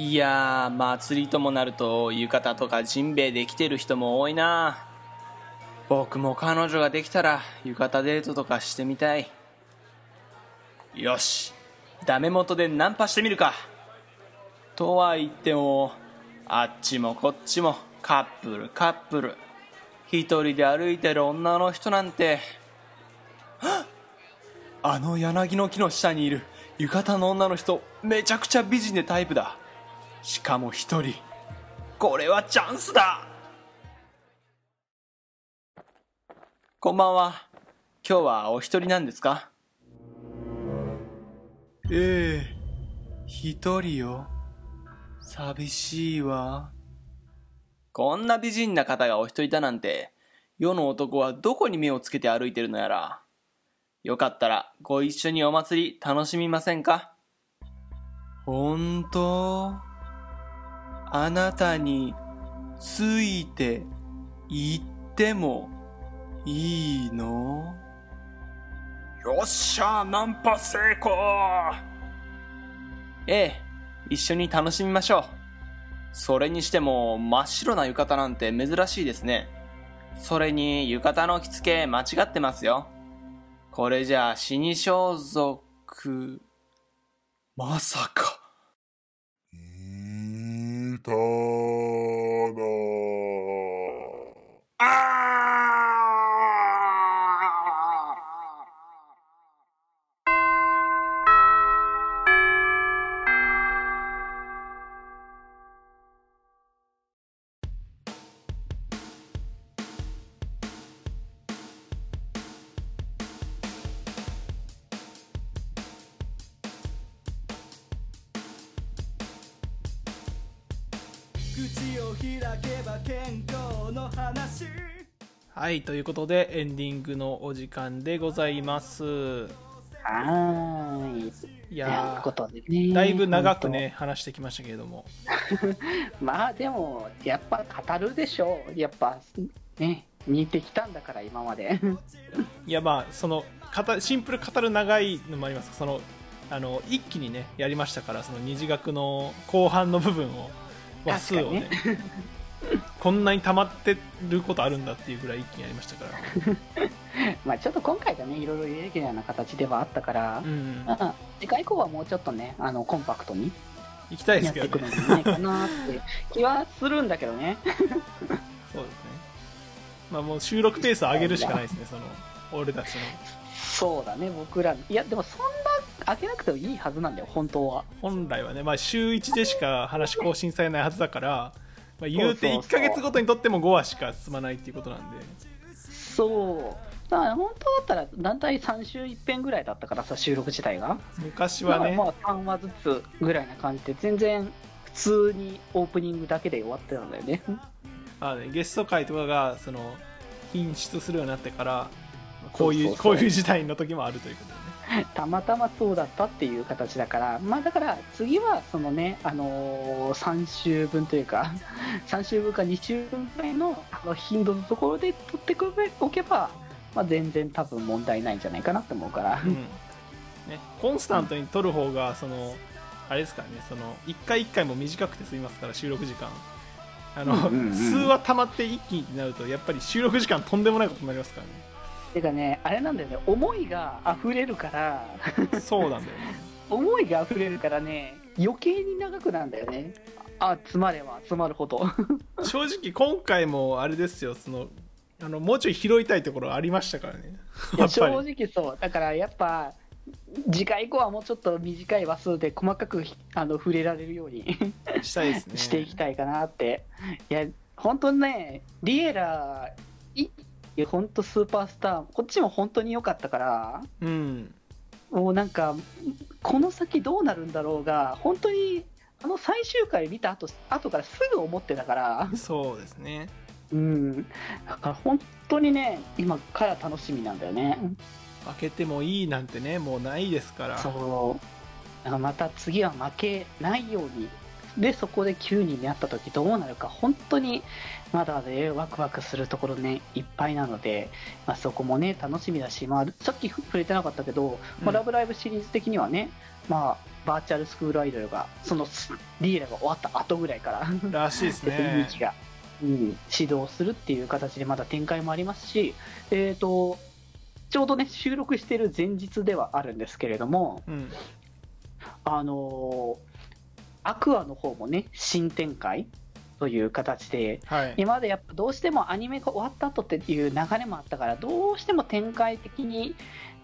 いやー祭りともなると浴衣とかジンベエで来てる人も多いな。僕も彼女ができたら浴衣デートとかしてみたい。よしダメ元でナンパしてみるか。とは言ってもあっちもこっちもカップルカップル。一人で歩いてる女の人なんて。あの柳の木の下にいる浴衣の女の人めちゃくちゃ美人でタイプだ。しかも一人。これはチャンスだ。こんばんは。今日はお一人なんですか？ええ一人よ。寂しいわ。こんな美人な方がお一人だなんて。世の男はどこに目をつけて歩いてるのやら。よかったらご一緒にお祭り楽しみませんか？本当？あなたについて行ってもいいの？よっしゃナンパ成功！ええ一緒に楽しみましょう。それにしても真っ白な浴衣なんて珍しいですね。それに浴衣の着付け間違ってますよ。これじゃ死に装束。まさかいた口を開けば健康の話はい、ということでエンディングのお時間でございます。はーい。いやことでね。ー、だいぶ長くね、話してきましたけれども。まあでも、やっぱ語るでしょう。やっぱ、ね、似てきたんだから、今まで。いや、まあ、その、語シンプル語る長いのもありますその、あの、一気にね、やりましたから、その二次学の後半の部分を、話数をね、こんなに溜まってることあるんだっていうぐらい一気にやりましたから。まあちょっと今回がね、いろいろイレギュラーな形ではあったからう、ん。まあ次回以降はもうちょっとね、あの、コンパクトに行きたいでやっていくすけどね。のじゃないかなって 気はするんだけどね。そうですね。まあもう収録ペースを上げるしかないですね、その、俺たちの。そうだね、僕ら。いや、でもそんな開けなくてもいいはずなんだよ、本当は。本来はね、まあ、週1でしか話更新されないはずだから、まあ、言うて1そうそうそうヶ月ごとにとっても5話しか進まないっていうことなんでそう。だから本当だったら、だんだい3週1遍ぐらいだったからさ、収録自体が。昔はね、まあ3話ずつぐらいな感じで、全然普通にオープニングだけで終わってたんだよね。まあねゲスト会とかがその品質するようになってからこういうこういう事態の時もあるということ たまたまそうだったっていう形だから、まあだから次はそのね、あのー3週分というか、3週分か2週分ぐらいのあの頻度のところで取っておけば、まあ全然多分問題ないんじゃないかなって思うから。うん。ね、コンスタントに撮る方がそのあれですからねその1回1回も短くて済みますから収録時間。あの、うんうんうん。数話溜まって一気になるとやっぱり収録時間とんでもないことになりますからねてかね、あれなんだよね、思いが溢れるから、そうなんだよね 思いが溢れるからね、余計に長くなんだよね。あ、詰まれば詰まるほど。正直今回もあれですよそのあのもうちょい拾いたいところありましたからね正直そう。だからやっぱ、次回以降はもうちょっと短い話数で細かくあの触れられるようにしたいですね していきたいかなって。いや、本当にね、リエラ、いいや本当スーパースター、こっちも本当に良かったから、うんもうなんか、この先どうなるんだろうが、本当に、あの最終回見た後、後からすぐ思ってたから、そうですねうん。だから本当にね、今から楽しみなんだよね。負けてもいいなんてねもうないですからそう。だからまた次は負けないようにでそこで9人に会った時どうなるか本当にまだねワクワクするところねいっぱいなので、まあ、そこもね楽しみだし、まあ、さっき触れてなかったけど「まあうんラブライブ!」シリーズ的にはね、まあ、バーチャルスクールアイドルがそのリーダーが終わった後ぐらいかららしいですで 雰囲ね気が、うん、指導するっていう形でまだ展開もありますし、えー、とちょうどね収録している前日ではあるんですけれども、うんあのーアクアの方もね新展開という形ではい。今までやっぱどうしてもアニメが終わった後っていう流れもあったからどうしても展開的に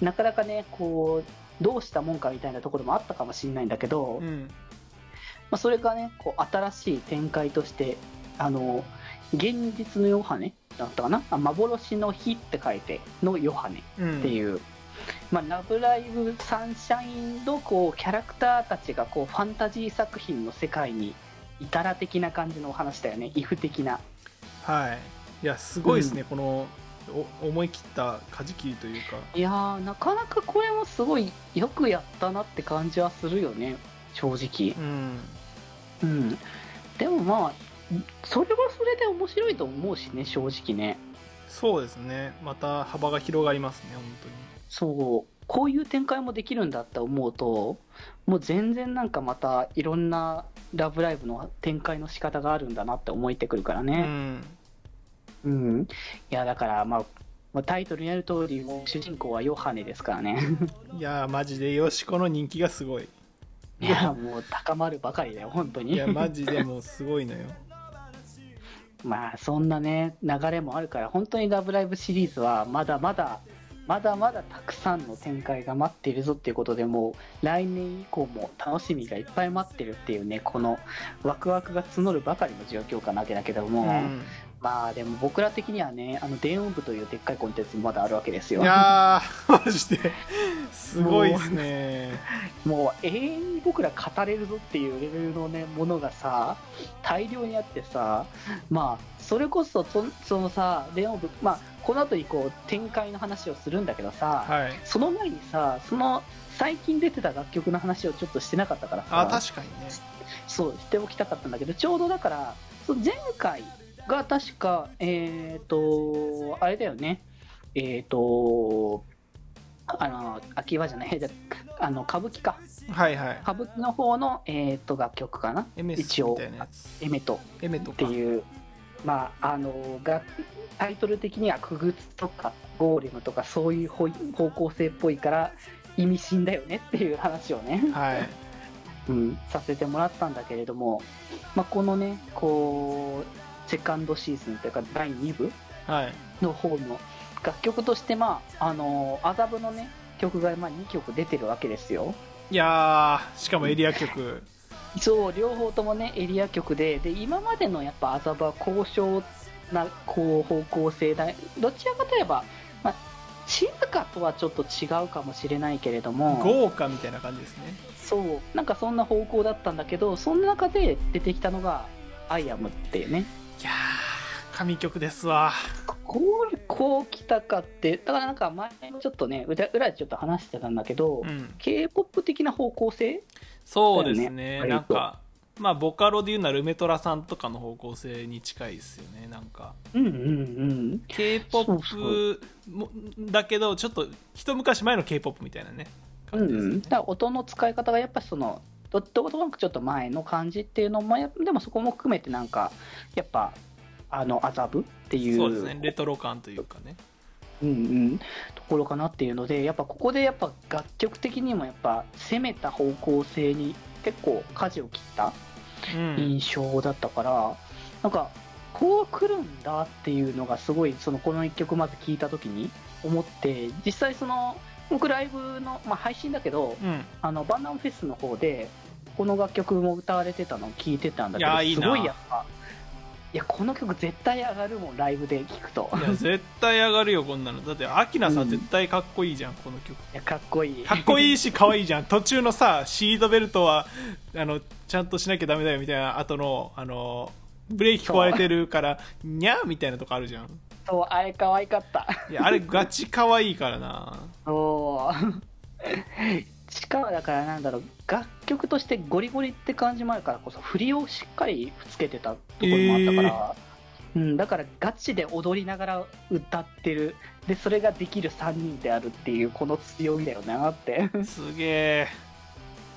なかなかねこうどうしたもんかみたいなところもあったかもしれないんだけど、まうん。あ、それがねこう新しい展開としてあの現実のヨハネだったかな？あ幻の日って書いてのヨハネうん。っていう、まあ、ラブライブサンシャインのこうキャラクターたちがこうファンタジー作品の世界にいたら的な感じのお話だよね、イフ的な。はいいやすごいですね、このお思い切った舵切りというかいやー、なかなかこれもすごいよくやったなって感じはするよね、正直う。んうん。でもまあ、それはそれで面白いと思うしね、正直ね。そうですねまた幅が広がりますね本当にそう、こういう展開もできるんだって思うと、もう全然なんかまたいろんなラブライブの展開の仕方があるんだなって思えてくるからうね。んうん。いや、だからまあ、まあタイトルにある通り、主人公はヨハネですからね。いやーマジでよしこの人気がすごいいや、もう高まるばかりだよ、本当に。いやマジでもうすごいのよまあそんなね流れもあるから本当に「ラブライブ!」シリーズはまだまだまだまだたくさんの展開が待っているぞっていうことでもう来年以降も楽しみがいっぱい待ってるっていうねこのワクワクが募るばかりの状況かなわけだけども、うんまあでも僕ら的にはねあの電音部というでっかいコンテンツもまだあるわけですよ。いやーマジで。すごいですね。もう永遠に僕ら語れるぞっていうレベルのねものがさ大量にあってさまあそれこそそそのさレオン部まあこの後にこう展開の話をするんだけどさ、はい。その前にさその最近出てた楽曲の話をちょっとしてなかったからさ。あ確かにね。そうしておきたかったんだけどちょうどだからその前回が確かえっ、とあれだよね。えっ、とあの秋葉じゃない。あの歌舞伎か。はいはい。歌舞伎の方の、えー、と楽曲かな。一応。エメト。エメとか。っていう。まああの楽タイトル的には「クグツ」とか「ゴーレム」とかそういう方方向性っぽいから意味深だよねっていう話をね、はい。うん、させてもらったんだけれども、まあ、このねこうセカンドシーズンというか第2部はい。の方の楽曲としてまああの麻布のね曲がまあ2曲出てるわけですよ。いやーしかもエリア曲。そう両方ともねエリア曲でで今までのやっぱ麻布は高尚なこう方向性だどちらかといえば、まあ、静かとはちょっと違うかもしれないけれども豪華みたいな感じですね。そうなんかそんな方向だったんだけどそんな中で出てきたのが「アイアムっていうねいやー神曲ですわ。こうこう来たかってだからなんか前もちょっとね裏裏でちょっと話してたんだけど、うん。K p o p 的な方向性？そうですね。ねなんかまあボカロで言うなら梅虎さんとかの方向性に近いですよね。なんかうんうんうん。K p o そうそ p だけどちょっと一昔前の k p o p みたいなねうん感じですね。うん、だ音の使い方がやっぱそのどどことなくちょっと前の感じっていうのもやでもそこも含めてなんかやっぱあの麻布っていうそうですね。レトロ感というかね。うんうん、ところかなっていうのでやっぱここでやっぱ楽曲的にもやっぱ攻めた方向性に結構舵を切ったうん。印象だったから、なんかこう来るんだっていうのがすごいそのこの1曲まず聴いた時に思って実際その僕ライブの、まあ、配信だけどうん。あのバンダムフェスの方でこの楽曲も歌われてたのを聞いてたんだけどいやいすごいやっぱいやこの曲絶対上がるもんライブで聴くと。いや絶対上がるよこんなの。だってアキナさうん。ん絶対かっこいいじゃんこの曲。いやかっこいい。かっこいいし可愛いじゃん。途中のさシートベルトはあのちゃんとしなきゃダメだよみたいな後のあのブレーキ壊れてるからにゃーみたいなとこあるじゃんそうあれ可愛かった。いやあれガチ可愛いからな。そう。しかもだからなんだろう楽曲としてゴリゴリって感じもあるからこそ振りをしっかりつけてたところもあったから、うん、だからガチで踊りながら歌ってる。でそれができる3人であるっていうこの強みだよなって。すげえ。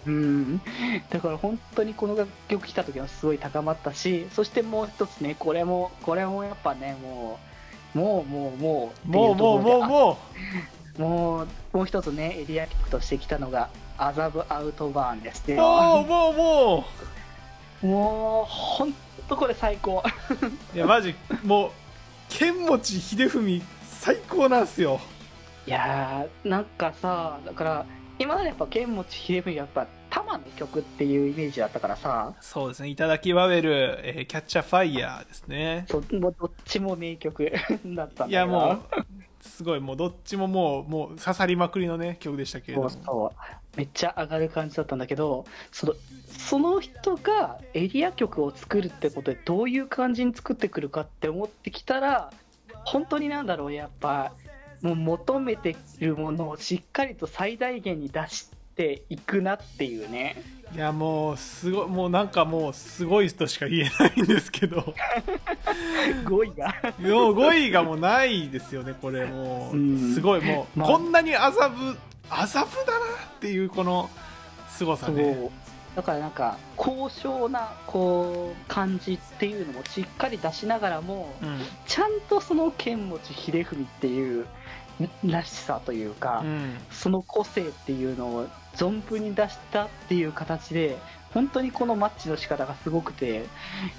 うん。だから本当にこの楽曲来た時はすごい高まったしそしてもう一つねこれもこれもやっぱねもうもうもうもうもう。もうもううももうもう一つねエリア曲として来たのが麻布アウトバーンですうねもうもうももう本当これ最高。う いやマジもう剣持秀文最高なんすよ。いやーなんかさだから今までやっぱ剣持秀文やっぱ玉の曲っていうイメージだったからさ。そうですね「いただきバベル」えーキャッチャーファイヤー」ですね。そうもうどっちも名曲 だったんだいやもうすごいもうどっちももうもう刺さりまくりのね曲でしたけれども。そうそう。めっちゃ上がる感じだったんだけどそのその人がエリア曲を作るってことでどういう感じに作ってくるかって思ってきたら本当になんだろうやっぱもう求めてるものをしっかりと最大限に出していくなっていうね。いやもうすごいもうなんかもうすごいとしか言えないんですけど。語彙が。もう語彙がもうないですよねこれもう。すごいもうまあ。こんなに麻布麻布だなっていうこの凄さそねう。だからなんか高尚なこう感じっていうのもしっかり出しながらもうん。ちゃんとその剣持秀文っていうらしさというか、うん。その個性っていうのを存分に出したっていう形で本当にこのマッチの仕方がすごくて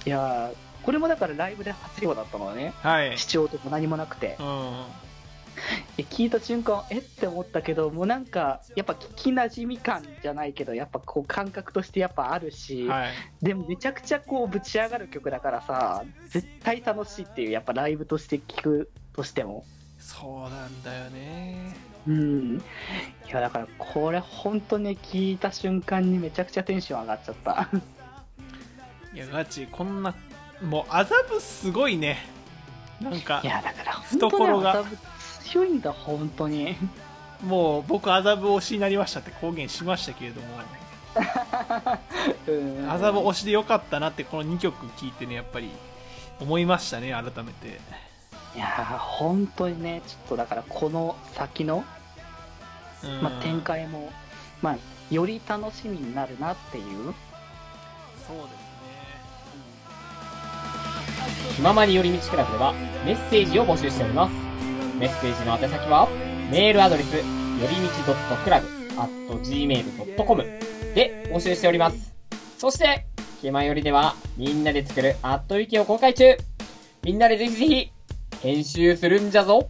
いやーこれもだからライブで初披露だったのねはい。視聴とか何もなくて。うん。で聞いた瞬間えって思ったけどもうなんかやっぱ聞きなじみ感じゃないけどやっぱこう感覚としてやっぱあるし、はい。でもめちゃくちゃこうぶち上がる曲だからさ絶対楽しいっていうやっぱライブとして聞くとしてもそうなんだよね。うん。いやだからこれ本当に聞いた瞬間にめちゃくちゃテンション上がっちゃった。いやガチこんなもう麻布すごいね。なんかいやだから懐が。強いんだ本当に。もう僕麻布推しになりましたって公言しましたけれども。うん。麻布推しでよかったなってこの2曲聴いてねやっぱり思いましたね改めていやー本当にねちょっとだからこの先の、うんまあ、展開も、まあ、より楽しみになるなっていうそうですね気ままに寄り道クラブではメッセージを募集しております。メッセージの宛先は、メールアドレス、よりみち .club.gmail.com で募集しております。そして、気まよりでは、みんなで作るアットウィキを公開中みんなでぜひぜひ、編集するんじゃぞ。